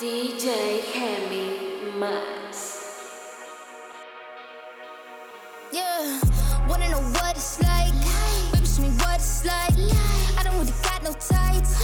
DJ Hemi Max. Yeah, wanna know what it's like? Baby, show me what it's like. I don't really got no tights.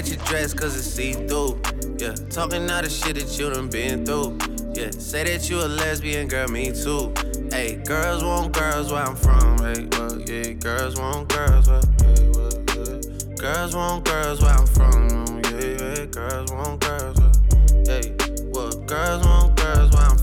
at your dress cause it's see through. Yeah, talking all the shit that you done been through. Yeah, say that you a lesbian, girl, me too. Hey, girls want girls where I'm from. Hey, well, yeah, girls want girls where, yeah, well, yeah. Girls want girls where I'm from. Yeah, yeah, girls want girls where, hey, well, girls want girls where I'm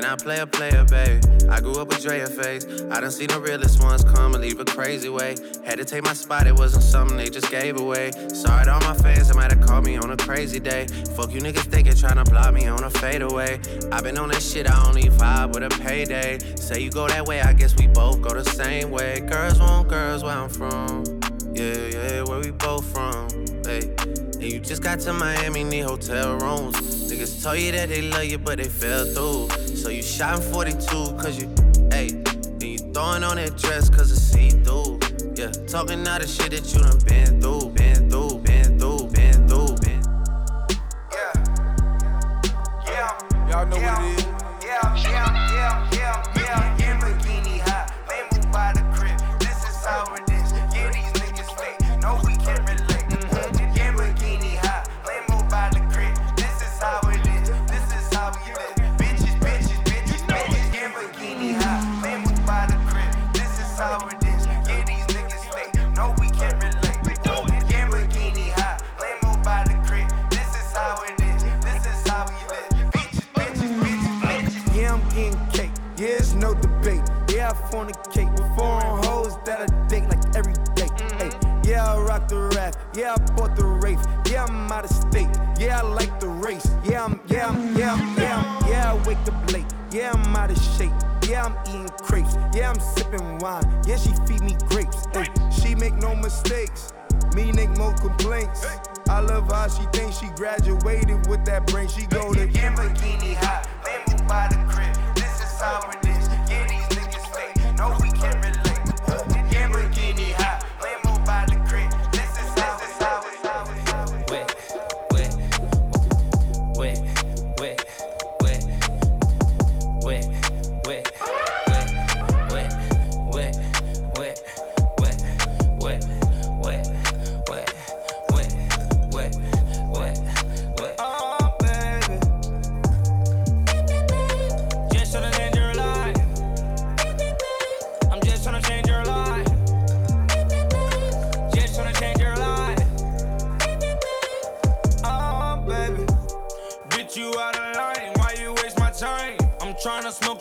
can I play a player, baby? I grew up with Drea face. I done seen the realest ones come and leave a crazy way. Had to take my spot, it wasn't something they just gave away. Sorry to all my fans, they might have called me on a crazy day. Fuck you niggas thinking trying to block me on a fadeaway. I been on that shit, I only vibe with a payday. Say you go that way, I guess we both go the same way. Girls want girls where I'm from. Yeah, yeah, where we both from. Hey, and you just got to Miami, need hotel rooms Niggas told you that they love you, but they fell through. So you shot 42, cause you, hey, then you throwing on that dress, cause it's see through. Yeah, talking all the shit that you done been through, been through.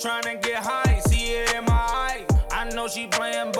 trying to get high. See it in my eye. I know she playing,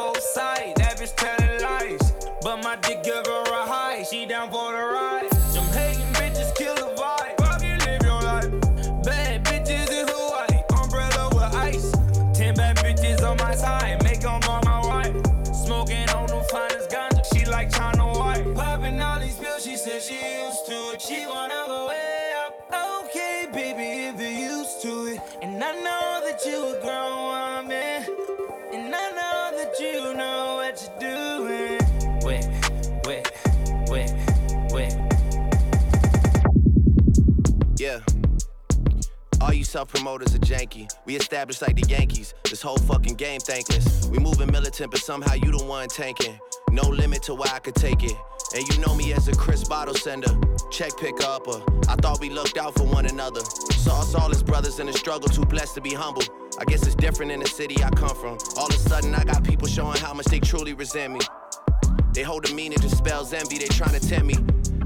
self promoters are janky. We established like the Yankees. This whole fucking game thankless. We moving militant, but somehow you the one tanking. No limit to why I could take it. And you know me as a crisp bottle sender, check pick upper. I thought we looked out for one another. Saw us all as brothers in the struggle, too blessed to be humble. I guess it's different in the city I come from. All of a sudden, I got people showing how much they truly resent me. They hold a meaning to spells envy, they trying to tempt me.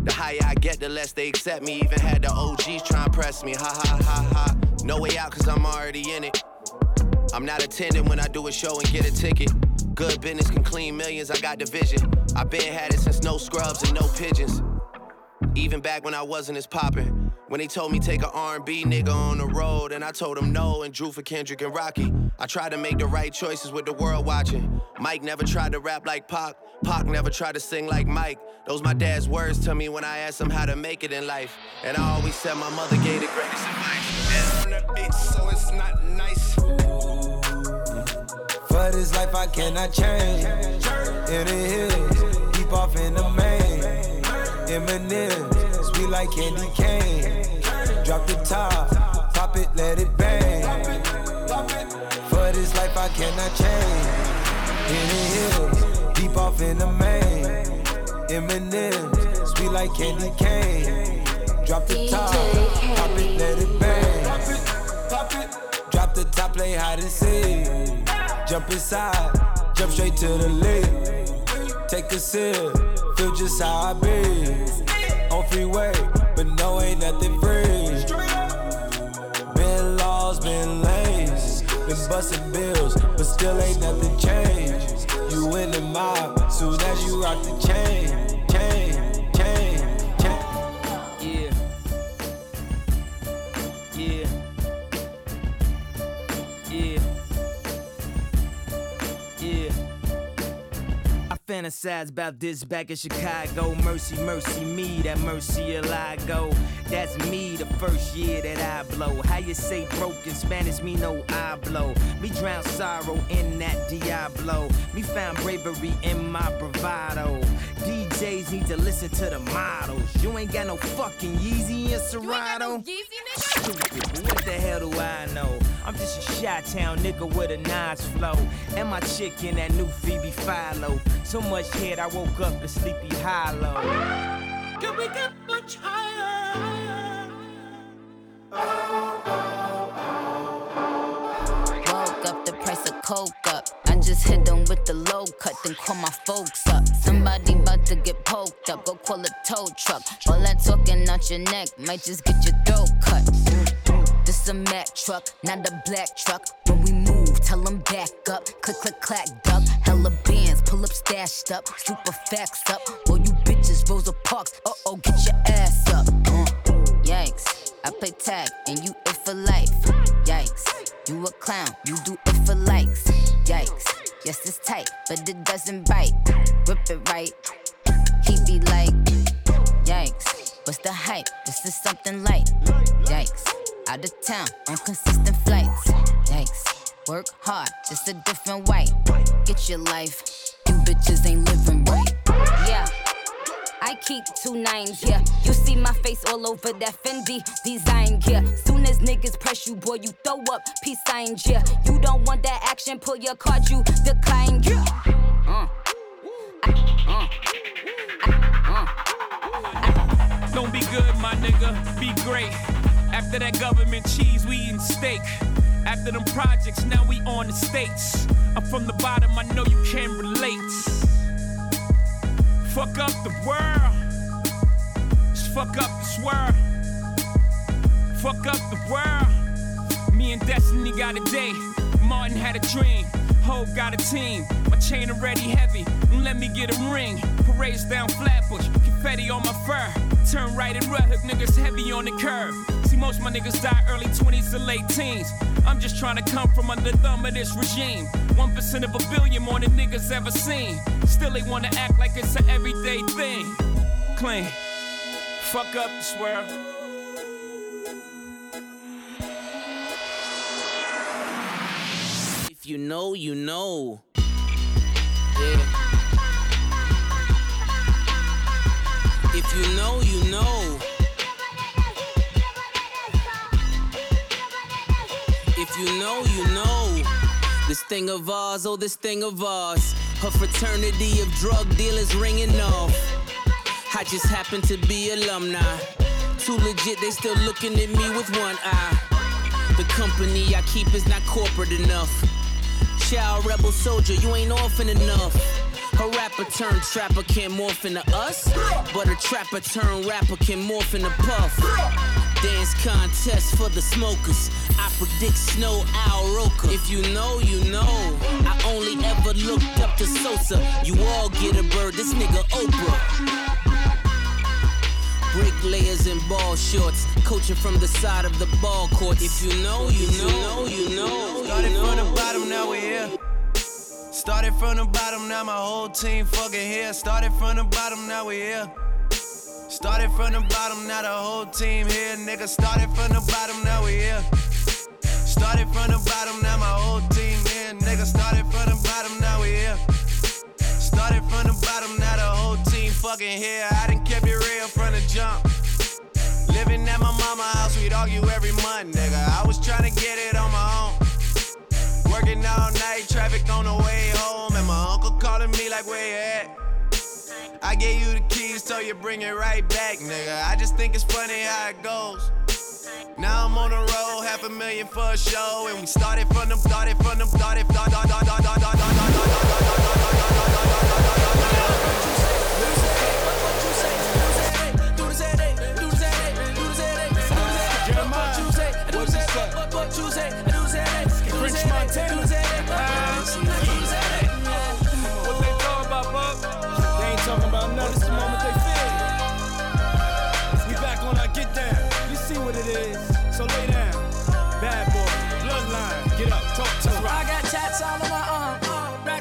The higher I get, the less they accept me. Even had the OGs try and press me. Ha ha ha ha. No way out, cause I'm already in it. I'm not attending when I do a show and get a ticket. Good business can clean millions, I got the vision. I been had it since no scrubs and no pigeons. Even back when I wasn't as poppin'. When they told me take a R&B nigga on the road, and I told them no and drew for Kendrick and Rocky. I tried to make the right choices with the world watching. Mike never tried to rap like Pac. Pac never tried to sing like Mike. Those my dad's words to me when I asked him how to make it in life. And I always said my mother gave the greatest advice. On the beat, so it's not nice. For this life I cannot change. In the hills, deep off in the main. Eminem, sweet like candy cane. Drop the top, pop it, let it bang. For this life I cannot change. In the hills, deep off in the main. Eminem, sweet like candy cane. Drop the top, pop it, let it bang. Top, play hide and seek. Jump inside, jump straight to the lake. Take a sip, feel just how I be. On freeway, but no, ain't nothing free. Been laws, been lanes, been busting bills, but still ain't nothing changed. You in the mob, soon as you rock the chain, fantasize about this back in Chicago. Mercy, mercy me, that mercy I go. That's me the first year that I blow. How you say broken Spanish, me no I blow. Me drown sorrow in that Diablo. Me found bravery in my bravado. DJs need to listen to the models. You ain't got no fucking Yeezy and Serato. Stupid, but what the hell do I know? I'm just a Chi-town nigga with a nice flow. And my chick in that new Phoebe Philo. So much head, I woke up in sleepy hollow. Can we get much higher? Woke up, the price of coke up. I just hit them with the low cut, then call my folks up. Somebody about to get poked up, go call a tow truck. All that talking out your neck might just get your throat cut. This a Mack truck, not a black truck. When we move, tell them back up. Click, click, clack, duck. Hella bands, pull up, stashed up. Super facts up. All you bitches, Rosa Parks. Uh oh, get your ass up. Uh, yikes. I play tag and you it for life. Yikes. You a clown, you do it for likes. Yikes. Yes, it's tight, but it doesn't bite. Rip it right. He be like, yikes. What's the hype? This is something light. Yikes. Out of town on consistent flights. Yikes. Work hard, just a different way. Get your life. You bitches ain't living right. Yeah. I keep two nines, yeah. You see my face all over that Fendi design, yeah. Soon as niggas press you, boy, you throw up peace signs, yeah. You don't want that action, pull your card, you decline, yeah. Uh. I, uh. Don't be good, my nigga, be great. After that government cheese, we eating steak. After them projects, now we on the states. I'm from the bottom, I know you can relate. Fuck up the world. Just fuck up this world. Fuck up the world. Me and Destiny got a day. Martin had a dream. Hov got a team. My chain already heavy. Let me get a ring. Parades down Flatbush. Confetti on my fur. Turn right and Red Hook niggas heavy on the curve. See, most my niggas die early 20s to late teens. I'm just trying to come from under thumb of this regime. 1% of a billion more than niggas ever seen. Still, they wanna act like it's an everyday thing. Clean. Fuck up this world. If you know, you know. Yeah. If you know, you know. If you know, you know. This thing of ours, oh, this thing of ours. Her fraternity of drug dealers ringing off. I just happen to be alumni. Too legit, they still looking at me with one eye. The company I keep is not corporate enough. Child rebel soldier, you ain't orphan enough. A rapper turned trapper can't morph into us, but a trapper turned rapper can morph into puff. Dance contest for the smokers. I predict snow Al Roker. If you know, you know. I only ever looked up to Sosa. You all get a bird, this nigga Oprah. Bricklayers in ball shorts, coaching from the side of the ball court. If you know, you know, you know. Started from the bottom, now we're here. Started from the bottom, now my whole team fucking here. Started from the bottom, now we're here. Started from the bottom, now the whole team here. Nigga, started from the bottom, now we here. Started from the bottom, now my whole team here. Nigga, started from the bottom, now we here. Started from the bottom, now the whole team fucking here. I done kept it real from the jump. Living at my mama house, we'd argue every month, nigga. I was trying to get it on my own. Working all night, traffic on the way home, and my uncle calling me like, where you at? I gave you the keys, so you bring it right back, nigga. I just think it's funny how it goes. Now I'm on the road, half a million for a show, and we started from the, started from the, started, started, started, started, started, French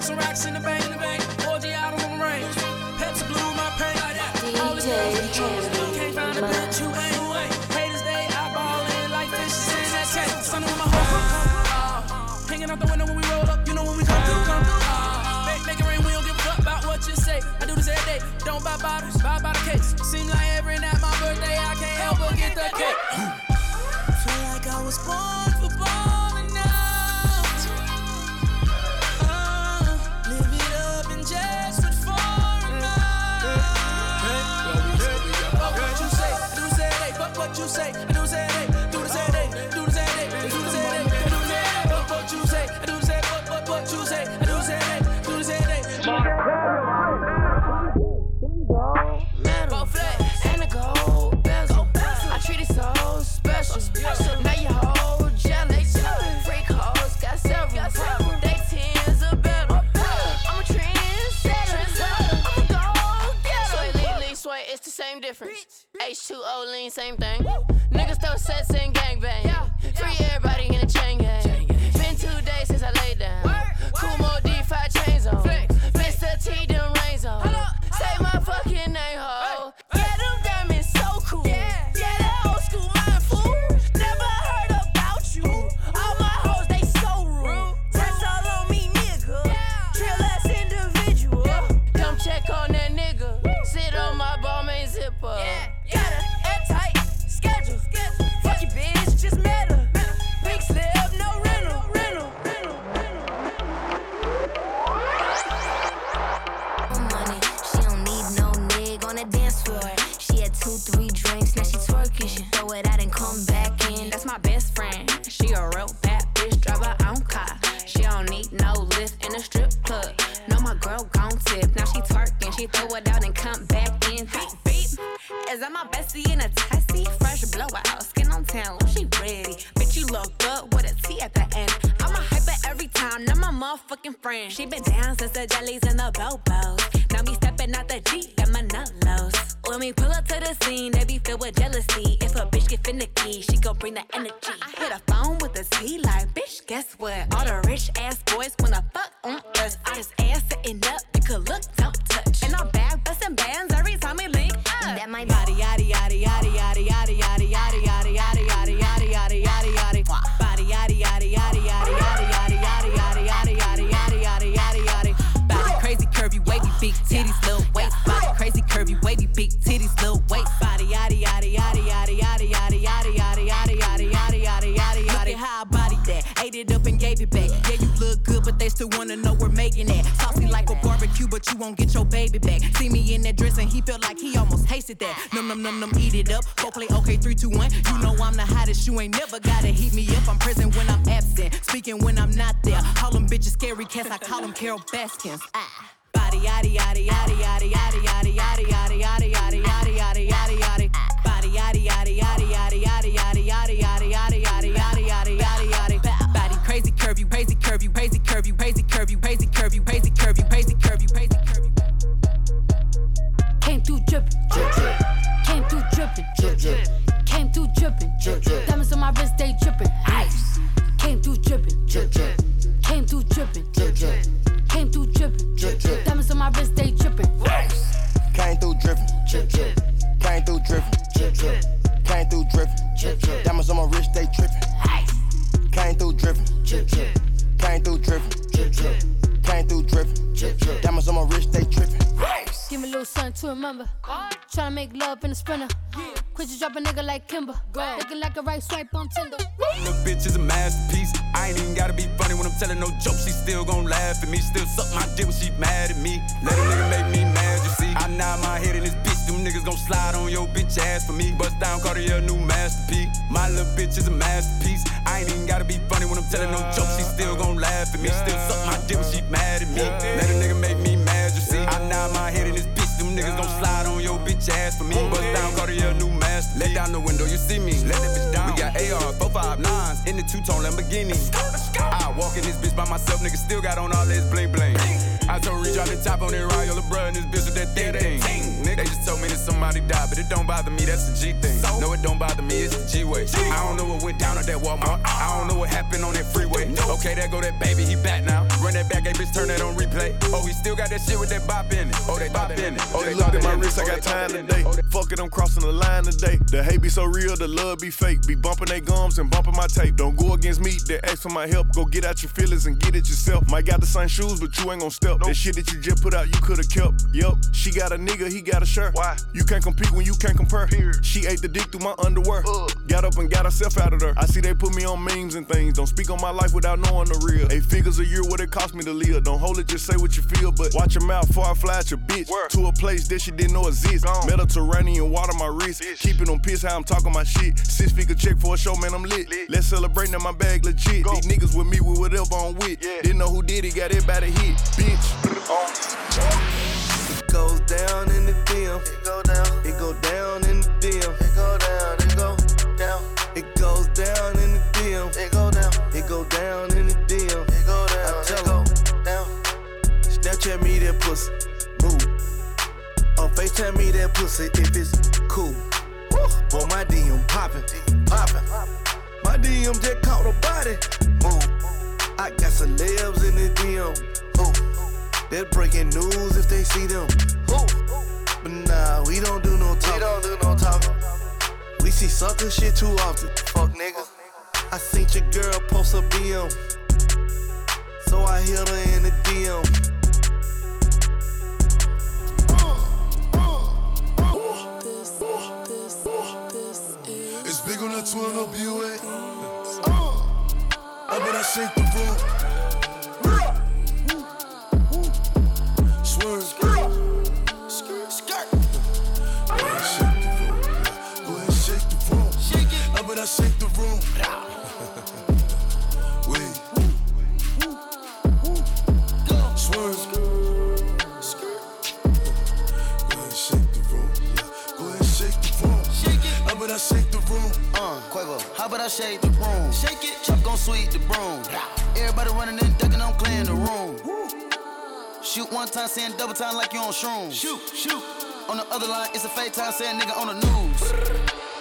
Racks and racks in the bank. Orgy out on the range. Pepsi blue my paint. All the DJ Can't find a bitch who Max. ain't. Haters they eyeballing like fishes in that tank. Sun on my whole Hanging out the window when we roll up. You know when we come through, come through. Make, make it rain. We don't give a fuck about what you say. I do this every day. Don't buy bottles, buy by the case. Seem like every H2O, same thing. Niggas throw sets and gangbang. Know that. Saucy like a barbecue, but you won't get your baby back. See me in that dress and he felt like he almost tasted that. Num num num num, eat it up. Go play okay, three, two, one. You know I'm the hottest, you ain't never gotta heat me up. I'm present when I'm absent, speaking when I'm not there. Call them bitches scary cats, I call them Carole Baskins. Ah. Body yaddy yaddy yaddy yaddy yaddy yaddy yaddy yaddy yaddy yaddy yaddy yaddy. Drip drip. Diamonds on my wrist, they drippin', ice. Came through drippin', drip drip. Came through drippin', drip drip. Came through drippin', drip drip. Diamonds on my wrist, they drippin', ice. Came through drippin', Drip drip, came through drippin', drip drip, came through drippin'. drip drip. Diamonds on my wrist, they trippin'. Ice. Came through drippin', Drip drip, came through drippin', drip drip, came through drippin'. drip drip. Diamonds on my wrist, they trippin'. Give me a little something to remember. Tryna make love in a sprinter. Quit you drop a nigga like Kimber. Looking like a right swipe on Tinder. Little bitch is a masterpiece. I ain't even gotta be funny when I'm telling no jokes. She still gon' laugh at me. Still suck my dick when she mad at me. Let a nigga make me mad, you see. I nod my head in this bitch. Them niggas gon' slide on your bitch ass for me. Bust down Cartier, new masterpiece. My little bitch is a masterpiece. I ain't even gotta be funny when I'm telling no jokes. She still gon' laugh at me. Still suck my dick when she mad at me. Let a nigga make me mad, you see. I nod my head in this bitch. Them niggas gon' slide on your bitch ass for me. Bust down Cartier, new masterpiece. Let down the window, you see me. Let that bitch down. We got AR, 459s in the two-tone Lamborghini. I walk in this bitch by myself, nigga still got on all this bling bling. I told Reach on the top on that Royal LeBron this bitch with that thing thing. Nigga, they just told me that somebody died, but it don't bother me, that's the G thing. No, it don't bother me, it's the G way. I don't know what went down at that Walmart. Uh-uh. I don't know what happened on that freeway. Okay, there go that baby, he back now. Run that back, hey bitch, turn that on replay. Oh, he still got that shit with that bop in it. Oh, they bop in it. Oh, they looked at my wrist, I Oh, got time today. Oh, Fuck it, I'm crossing the line today. The hate be so real, the love be fake. Be bumping they gums and bumping my tape. Don't go against me, they ask for my help. Go get out your feelings and get it yourself. Might got the same shoes, but you ain't gon' step. That shit that you just put out, you could've kept. Yep, she got a nigga, he got a shirt. Why? You can't compete when you can't compare. She ate the dick through my underwear. Got up and got herself out of there. I see they put me on memes and things. Don't speak on my life without knowing the real. Eight figures a year, what it cost me to live. Don't hold it, just say what you feel. But watch your mouth before I fly at your bitch. To a place that she didn't know exists. exist. Mediterranean water my wrist. Keeping on piss how I'm talking my shit. Six figure check for a show, man, I'm lit. Let's celebrate now my bag legit. These niggas with me with whatever I'm with. Didn't know who did it, got everybody hit. Bitch. It goes down in the DM. It go down. It go down in the DM. It go down. It go down. It goes down in the DM. It go down. It go down in the DM. It go down. I tell it down. Snapchat me that pussy. Move. Or FaceTime me that pussy if it's cool. Boy, my DM poppin', poppin'. My DM just caught a body. Move. I got celebs in the DM. Ooh. They're breaking news if they see them. Ooh. But nah, we don't do no talking. We don't do no talking. We see sucker shit too often. Fuck niggas. I seen your girl post a BM. So I hit her in the DM. It's big on that twin up you ain't. Uh, I bet I shake the room. How shake the room? Shake it, chop gon' sweep the broom. Everybody running and ducking, I'm clearing the room. Shoot one time, saying double time like you on shrooms. Shoot, shoot. On the other line, it's a fake time, saying nigga on the news.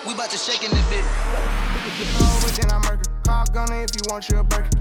We bout to shake in this bitch. Oh, but then I murder. Call gunner if you want your burger.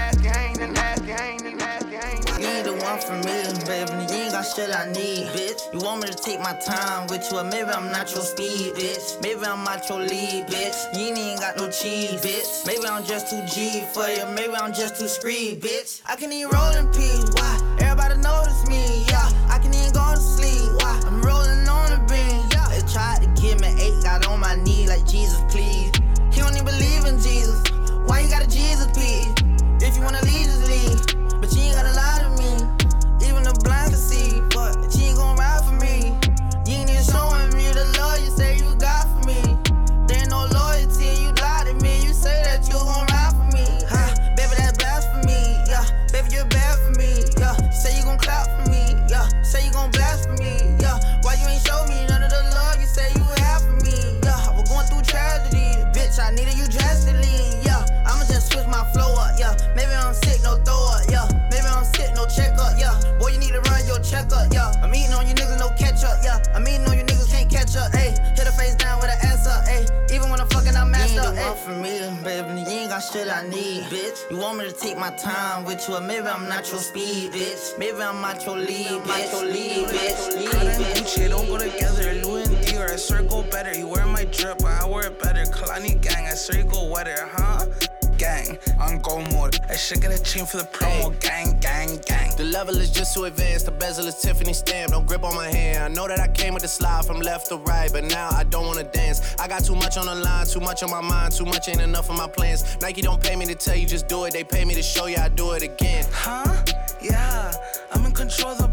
You ain't the one for me, baby. You ain't got shit I need, bitch. You want me to take my time with you, or maybe I'm not your speed, bitch. Maybe I'm not your lead, bitch. You ain't got no cheese, bitch. Maybe I'm just too G for you, maybe I'm just too screed, bitch. I can even roll in peace, why? Everybody notice me, yeah. I can even go to sleep, why? I'm rolling on the beam, yeah. They tried to give me eight, got on my knee like Jesus, please. He don't even believe in Jesus. Why you got a Jesus, please? If you bitch. You want me to take my time with you, or maybe I'm not your speed, bitch. Maybe I'm not your lead, bitch. Your lead, bitch. Lead, bitch. Gucci don't go together. Louis and Dior, I swear go better. You wear my drip, but I wear it better. Kalani gang, I swear you go wetter, huh? Gang, on go mode. I should get a chain for the promo. Gang, gang, gang. The level is just too advanced. The bezel is Tiffany stamp. Don't grip on my hand. I know that I came with the slide from left to right, but now I don't wanna dance. I got too much on the line, too much on my mind, too much ain't enough of my plans. Nike don't pay me to tell you just do it. They pay me to show you I do it again. Huh? Yeah, I'm in control of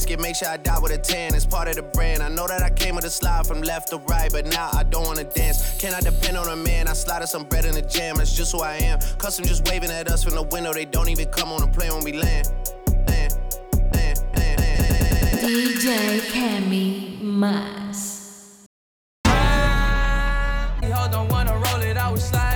casket, make sure I die with a 10. It's part of the brand. I know that I came with a slide from left to right, but now I don't wanna dance. Can I depend on a man? I slide some bread in the jam, that's just who I am. Custom just waving at us from the window, they don't even come on the plane when we land. Land, land, land, land, land. DJ Cammy Mas. Hold don't wanna roll it. I was sliding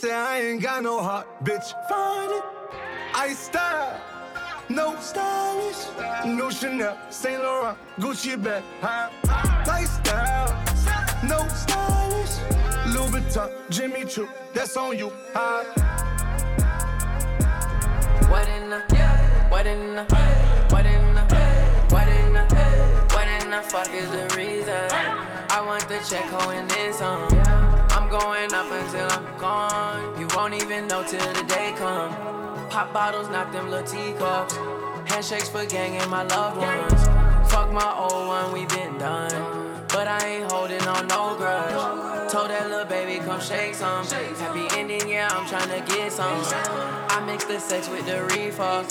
Said I ain't got no heart, bitch. Find it. I style. No stylish, no Chanel, Saint Laurent, Gucci bag, huh? Lifestyle, no stylish, Louis Vuitton, Jimmy Choo, that's on you, huh? What in the, what in the, what in the, what in the, what in the fuck is the reason? I want the check holding this on. Going up until I'm gone. You won't even know till the day come. Pop bottles, not them little teacups. Handshakes for gang and my loved ones. Fuck my old one, we been done. But I ain't holding on no grudge. Told that little baby come shake some. Happy ending, yeah, I'm tryna get some. I mix the sex with the reefer.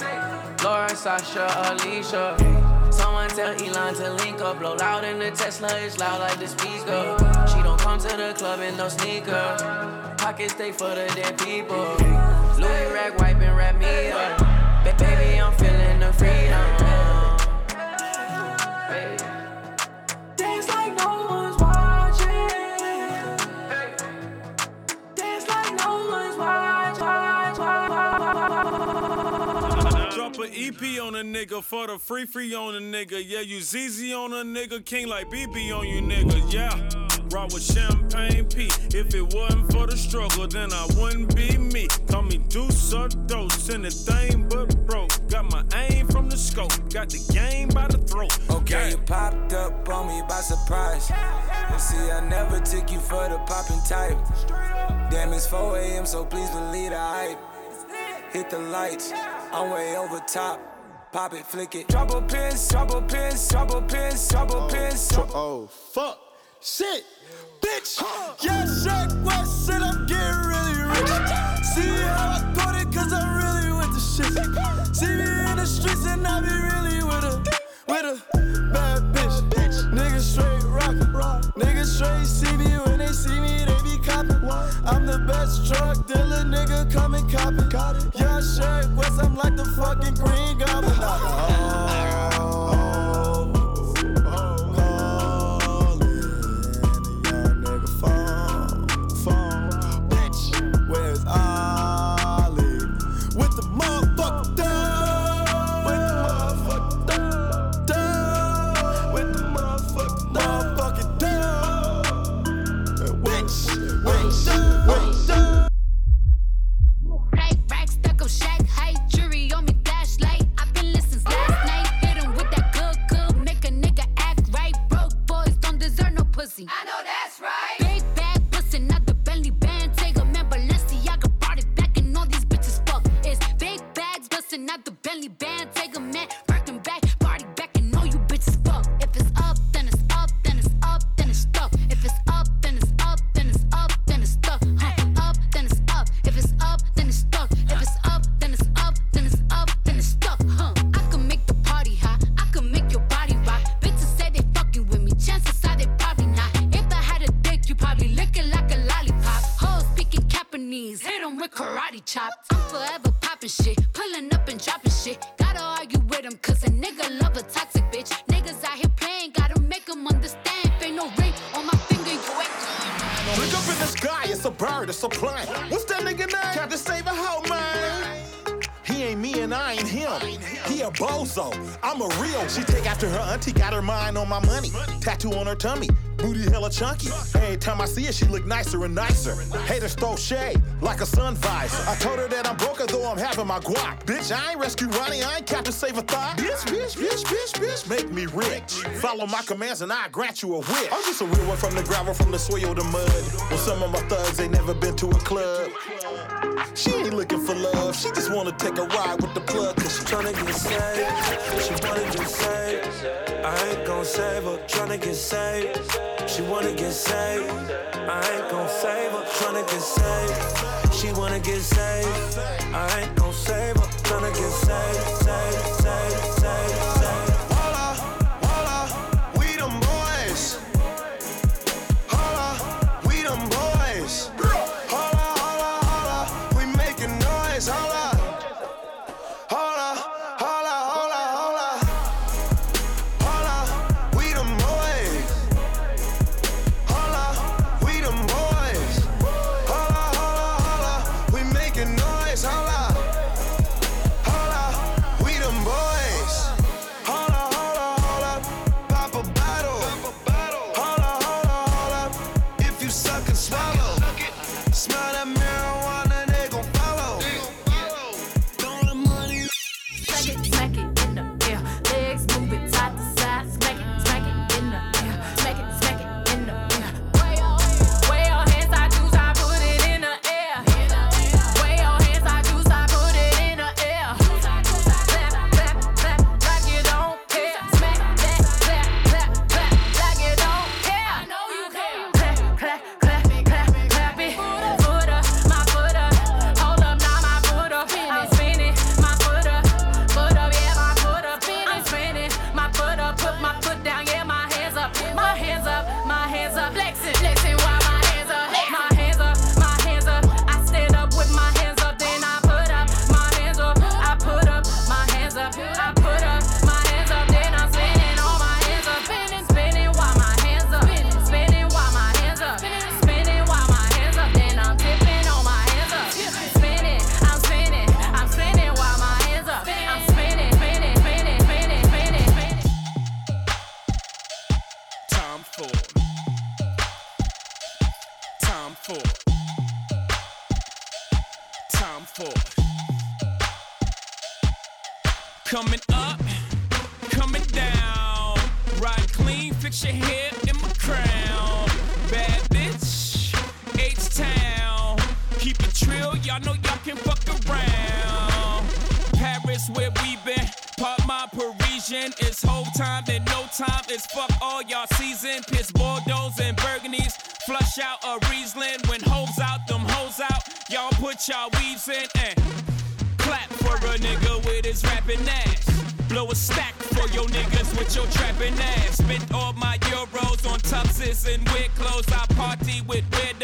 Laura, Sasha, Alicia. Someone tell Elon to link up, blow loud in the Tesla, it's loud like the speaker. She don't come to the club in no sneaker. Pockets stay for the dead people. Louis rag wipe and wrap me up. Ba- Baby, I'm feeling the freedom. Dance like no one's Drop an EP on a nigga for the free free on a nigga. Yeah, you ZZ on a nigga, king like BB on you nigga. Yeah. Rock with champagne P. If it wasn't for the struggle, then I wouldn't be me. Call me Deuce or Dose, anything but broke. Got my aim from the scope, got the game by the throat. Okay, you popped up on me by surprise. And see, I never took you for the popping type. Damn, it's 4 a.m., so please believe the hype. Hit the lights, I'm way over top. Pop it, flick it. Trouble pins, trouble pins, trouble pins, trouble pins. Oh, fuck. Shit. Bitch. Yeah, Shaq West said I'm getting really rich. See how I got it, cause I'm really with the shit. See me in the streets and I be really with a, with a bad bitch. Niggas straight rockin'. Niggas straight see me when they see me, they be I'm the best truck dealer, nigga, come and cop it. Yeah, Shaq West, I'm like the fucking green goblin. on her tummy, booty hella chunky. Every time I see her, she look nicer and nicer. Haters throw shade like a sun visor. I told her that I'm broke, though I'm having my guap. Bitch, I ain't rescue Ronnie, I ain't Captain Save a Thought. Bitch, bitch, bitch, bitch, bitch, make me rich. Follow my commands and I grant you a wish. I'm just a real one from the gravel, from the soil to mud. Well, some of my thugs ain't never been to a club. She ain't looking for love, she just wanna take a ride with the plug, cause she Tryna get saved, she wanna get saved. I ain't gon' save her, tryna get saved. She wanna get saved. I ain't gon' save her, tryna get saved. She wanna get saved. I ain't gon' save her, tryna get saved. Saved, saved, saved, y'all know y'all can fuck around. Paris, where we been. Part my Parisian. It's whole time and no time. It's fuck all y'all season. Piss Bordeaux and Burgundies. Flush out a Riesling. When hoes out, them hoes out. Y'all put y'all weaves in and clap for a nigga with his rapping ass. Blow a stack for your niggas with your trapping ass. Spent all my euros on tuxes and weird clothes. I party with weirdos.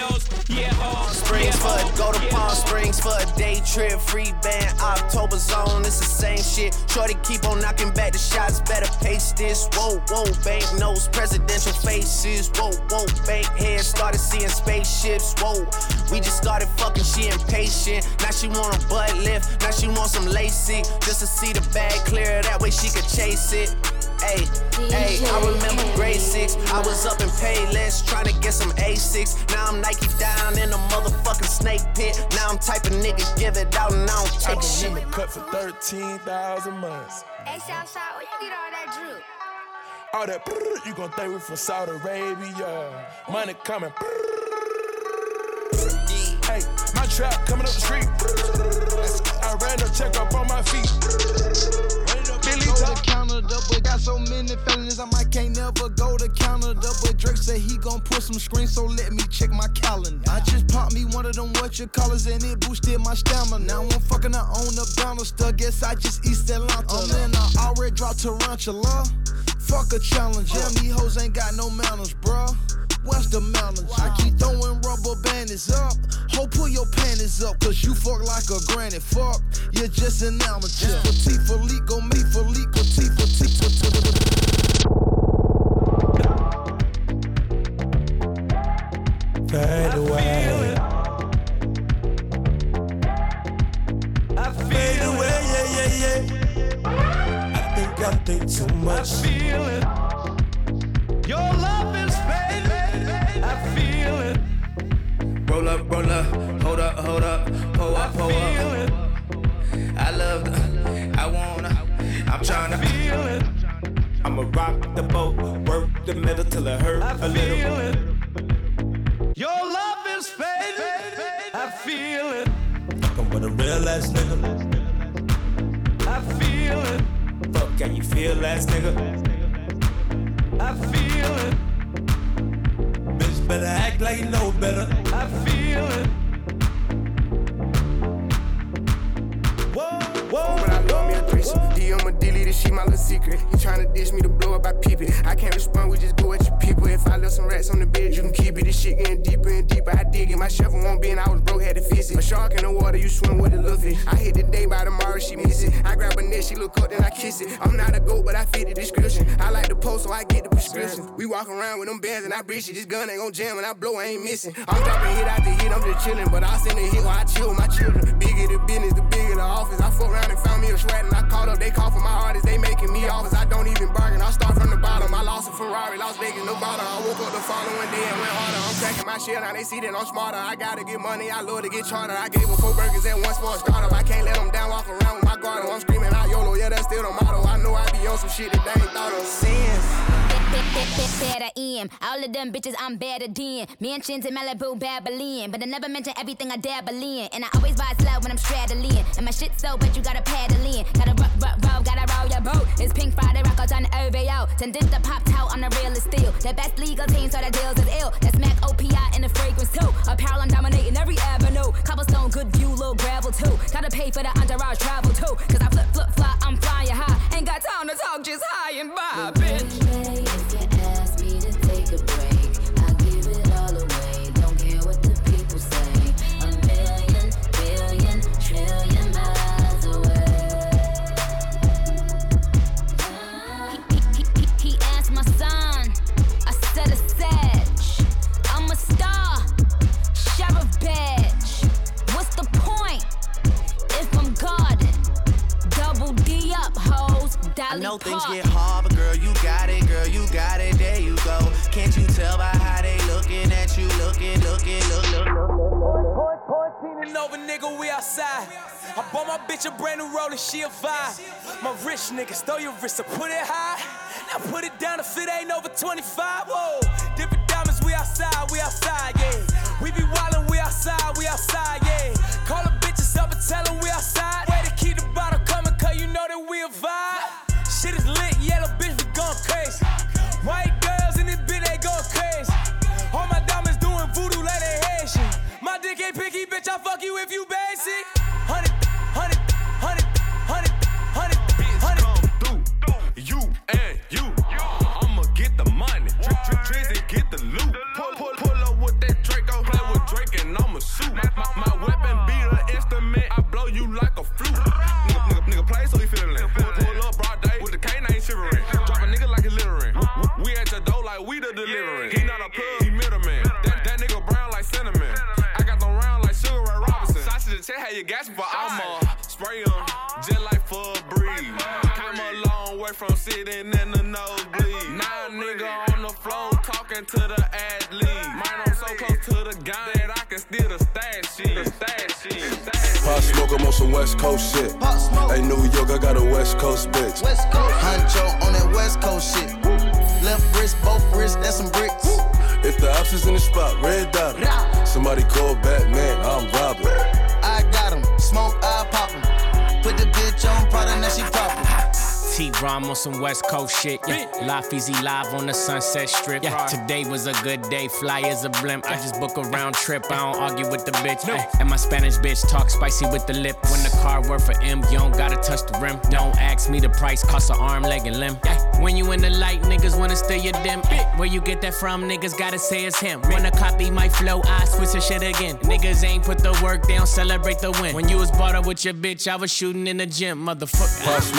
Springs for oh, go to Palm. Springs for a day trip, free band, October zone. It's the same shit. Shorty keep on knocking back the shots. Better pace this. Whoa, whoa, bank notes, presidential faces. Whoa, whoa, bank heads started seeing spaceships. Whoa, we just started fucking. She impatient. Now she want a butt lift. Now she want some lacy just to see the bag clear. That way she could chase it. Hey, hey, I remember grade six. I was up in Payless trying to get some A6. Now I'm Nike down in a motherfucking snake pit. Now I'm type of nigga give it out and I don't take shit. Cut for 13,000 months. Hey, Southside, where you get all that drip? All that brrr, you gon' think we from Saudi Arabia. Money coming. brrr. Hey, my trap coming up the street. I some screens, so let me check my calendar. I just popped me one of them what you callers, and it boosted my stamina. Now I'm fucking her on the banister, guess I just East Atlanta. Oh man, I already dropped Tarantula. Fuck a challenge, yeah, me hoes ain't got no manners, bruh. What's the manners? I keep throwing rubber bandits up. Ho, pull your panties up, cause you fuck like a granny. Fuck, you're just an amateur. Petit for leak, go me for leak, petit for T Fade away. Fade away, yeah, yeah, yeah. I think I think too much. I feel it. Your love is fading. I feel it. Roll up, roll up, hold up, hold up, pull up, pull up. I love the, I wanna, I'm tryna feel it. I'ma rock the boat, work the middle till it hurt a little. it. Your love is fading. I feel it. Fucking with a real ass nigga. I feel it. Fuck, can you feel ass nigga? I feel it. Bitch better act like you know better. I feel it. Whoa, but I love me a threesome. DM a delete it, she my little secret. He tryna dish me to blow up, I peep it. I can't respond, we just go at your people. If I left some rats on the bed, you can keep it. This shit getting deeper and deeper. I dig it. My shovel won't be, and I was broke, had to fix it. A shark in the water, you swim with a little fish. I hit the day by tomorrow, she miss it. I grab her neck, she look up, then I kiss it. I'm not a goat, but I fit the description. I like the post, so I get the prescription. We walk around with them bands and I breach it. This gun ain't gon' jam, and I blow, I ain't missing. I'm dropping hit after hit, I'm just chillin'. But I send a hit while I chill with my children. Bigger the business, the bigger the office. I fuck around and found me a shred, and I called up, they call for my they making me offers. I don't even bargain, I start from the bottom. I lost a Ferrari, Las Vegas, Nevada. I woke up the following day and went harder. I'm cracking my shit, now they see that I'm smarter. I gotta get money, I love to get charter. I gave her four burgers at once for a startup. I can't let them down, walk around with my guard. I'm screaming out YOLO, yeah, that's still the motto. I know I be on some shit that they ain't thought of. Better in. All of them bitches, I'm better than. Mansions in Malibu, Babylon. But I never mention everything I dabble in. And I always vibe slow when I'm straddling. And my shit so, but you gotta paddle in. Gotta rock, rock, roll, gotta roll your boat. It's Pink Friday, rock out on the OVO. Send this the pop out, I'm the realest deal. The best legal team, so the deals is ill. That's Mac OPI and the fragrance too. Apparel, I'm dominating every avenue. Cobblestone, good view, little gravel too. Gotta pay for the entourage travel too. Cause I niggas, throw your wrist to put it some West Coast shit. Yeah. Life easy live on the Sunset Strip. Yeah. Today was a good day. Fly as a blimp. I just book a round trip. I don't argue with the bitch. Ay, And my Spanish bitch talk spicy with the lip. When the car worth for M, you don't gotta touch the rim. Don't ask me the price. Cost an arm, leg, and limb. Yeah. When you in the light, niggas wanna steal your dim. Where you get that from? Niggas gotta say it's him. Wanna copy my flow? I switch the shit again. Niggas ain't put the work. Don't celebrate the win. When you was bought up with your bitch, I was shooting in the gym, motherfucker. West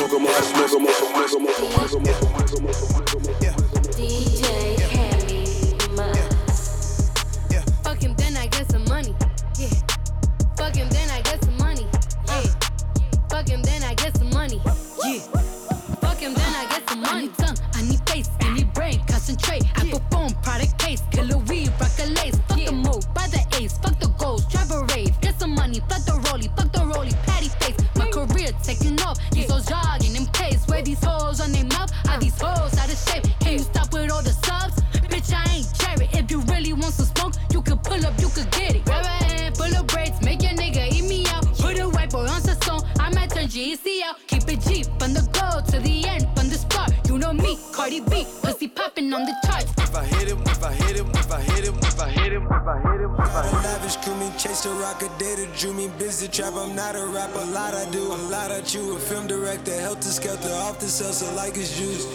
trap. I'm not a rapper, a lot I do, a lot I chew. A film director, helter skelter, off the cells, like it's juice.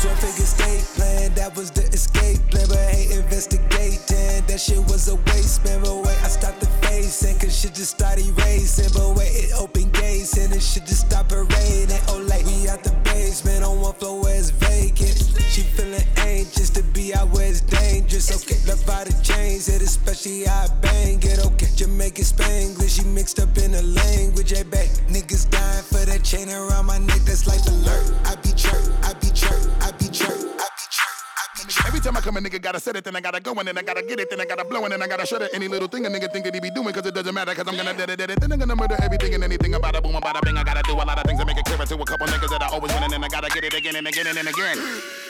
Traffic escape plan, that was the escape plan, but I ain't investigating. That shit was a waste, man. But wait, I stopped the facing, cause shit just started racing. But wait, it opened gates, and it shit just stopped raining. Oh, like we out the basement on one floor where it's vacant. She feeling anxious to be out where it's dangerous. Okay, love by the chains, it especially how I bang it. Okay, Jamaican Spanglish, she mixed up in the language. Hey, back niggas dying for that chain around my neck. That's life alert. I be chirp, I be chirp, I be chirp, I be chirp. Every time I come, a nigga gotta set it, then I gotta go, and then I gotta get it, then I gotta blow, and then I gotta shut it. Any little thing a nigga think that he be doing, cause it doesn't matter, cause I'm gonna dead it, dead it. Then I'm gonna murder everything and anything about a boom, about a bing. I gotta do a lot of things to make it clearer to a couple niggas that I always win, and then I gotta get it again and again and again.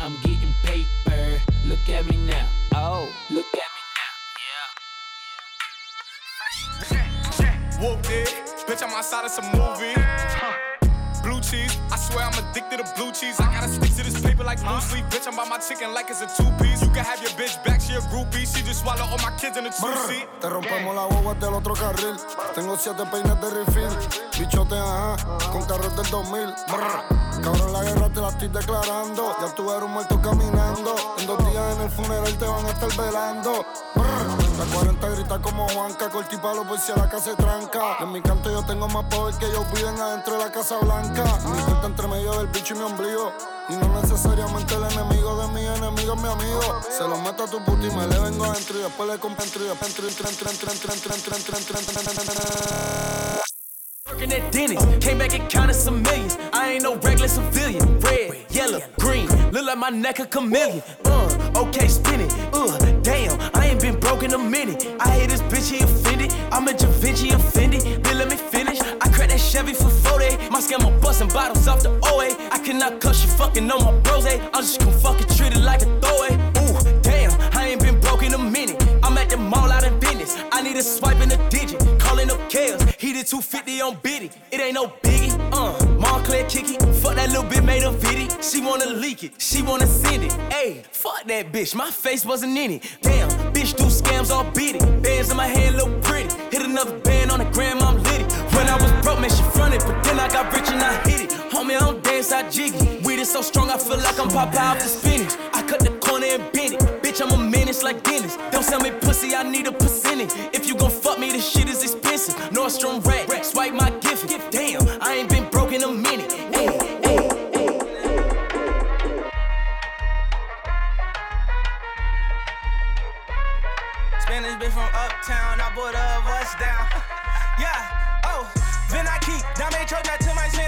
I'm getting paper. Look at me now. Oh. Look at me Whooped it. Bitch, I'm outside of some movie. Cheese. I swear I'm addicted to blue cheese. I gotta stick to this paper like blue sleep. Bitch, I'm by my chicken like it's a two piece. You can have your bitch back, she a groupie. She just swallow all my kids in the two seat. Te rompemos la boba del otro carril. Tengo siete peines de refill. Bichote, ajá, con carros del 2000. Brr. Cabrón, la guerra te la estoy declarando. Ya tú eres un muerto caminando. En dos días en el funeral te van a estar velando. Brr. La 40 grita como Juanca, corti palo por si a la casa se tranca. En mi canto yo tengo más poder que ellos viven adentro de la Casa Blanca. Mi cuenta entre medio del bicho y mi ombligo. Y no necesariamente el enemigo de mi enemigo es mi amigo. Se lo meto a tu puta y me le vengo adentro y después le compro entro y después entro entro, entro, entro, entro, entro, entro, entro, entro, entro, entro, entro. Working at Denny's, came back and counted some millions. I ain't no regular civilian. Red, yellow, green, look like my neck a chameleon. Uh, okay, spin it. Uh, damn, I ain't been broke in a minute. I hate this bitch, he offended. I'm a Da Vinci offended. Then let me finish. I cracked that Chevy for 40. My scammer busting bottles off the OA. I cannot cuss you fucking on my bros. eh? I'm just gonna fucking treat it like a throwaway. Ooh, damn, I ain't been broke in a minute. I'm at the mall out in business. I need a swipe in a digit. He did 250 on Biddy. It ain't no biggie. Uh, Moncler kicky. Fuck that little bit made a viddy. She wanna leak it. She wanna send it. Ayy, fuck that bitch. My face wasn't in it. Damn, bitch do scams all it. Bands in my hand look pretty. Hit another band on the gram, I'm litty. When I was broke, man, she fronted. But then I got rich and I hit it. Homie, I don't dance, I jiggy. Weed is so strong, I feel like I'm Popeye off the spinach. I cut the corner and bend it. Bitch, I'm a menace like Dennis. Don't sell me pussy, I need a percentage. If you gon' fuck me, this shit is expensive. Nordstrom rack, swipe my gift. Damn, I ain't been broke in a minute. Ay, ay. Spanish bitch from uptown, I bought a bus down. yeah, oh, then I keep Dame choke to my Spanish